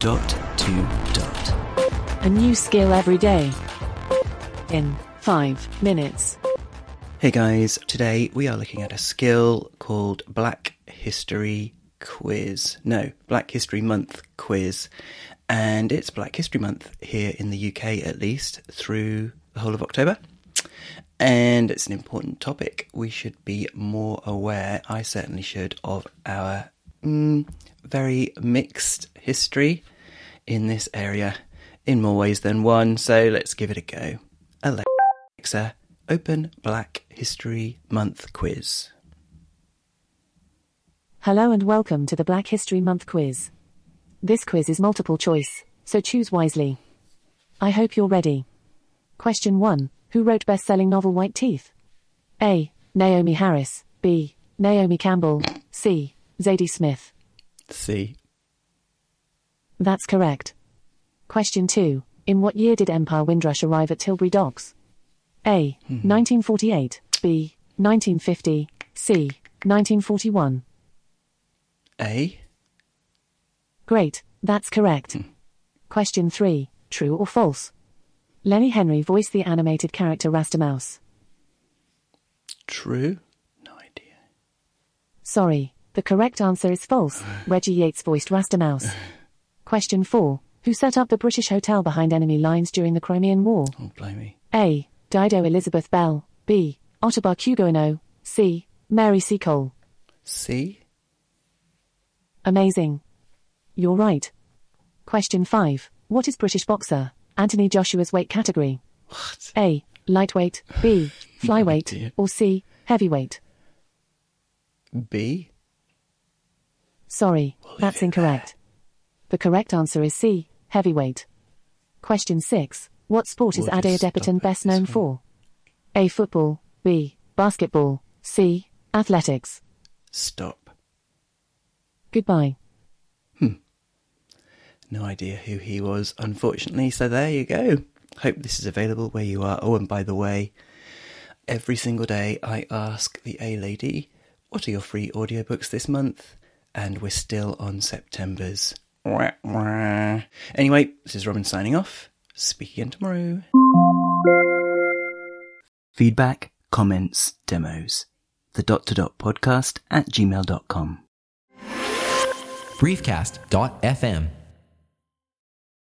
Dot to dot. A new skill every day. In 5 minutes. Hey guys, today we are looking at a skill called Black History Quiz. No, Black History Month Quiz. And it's Black History Month here in the UK at least through the whole of October. And it's an important topic. We should be more aware, I certainly should, of our mm, very mixed history in this area in more ways than one. So let's give it a go. Alexa, open Black History Month quiz. Hello and welcome to the Black History Month quiz. This quiz is multiple choice, so choose wisely. I hope you're ready. Question 1 Who wrote best selling novel White Teeth? A. Naomie Harris. B. Naomi Campbell. C. Zadie Smith. C. That's correct. Question 2 In what year did Empire Windrush arrive at Tilbury Docks? A. Hmm. 1948. B. 1950. C. 1941. A. Great, that's correct. Hmm. Question 3 True or false? Lenny Henry voiced the animated character Rastamouse. True? No idea. Sorry, the correct answer is false. Reggie Yates voiced Rastamouse. Question 4 Who set up the British hotel behind enemy lines during the Crimean War? Oh, blimey. A. Dido Elizabeth Belle. B. Ottobah Cugoano. C. Mary Seacole. C. Amazing. You're right. Question 5. What is British boxer? Anthony Joshua's weight category? What? A. Lightweight. B. Flyweight. or C. Heavyweight? B. Sorry, We'll that's incorrect. The correct answer is C. Heavyweight. Question 6. What sport is We'll Ade just Adepitan best known for? A. Football. B. Basketball. C. Athletics. Stop. Goodbye. Hmm. No idea who he was, unfortunately. So there you go. Hope this is available where you are. Oh, and by the way, every single day I ask the A lady, what are your free audiobooks this month? And we're still on September's. Wah, wah. Anyway, this is Robin signing off. Speak again tomorrow. Feedback, comments, demos. The dot to dot podcast at gmail.com. briefcast.fm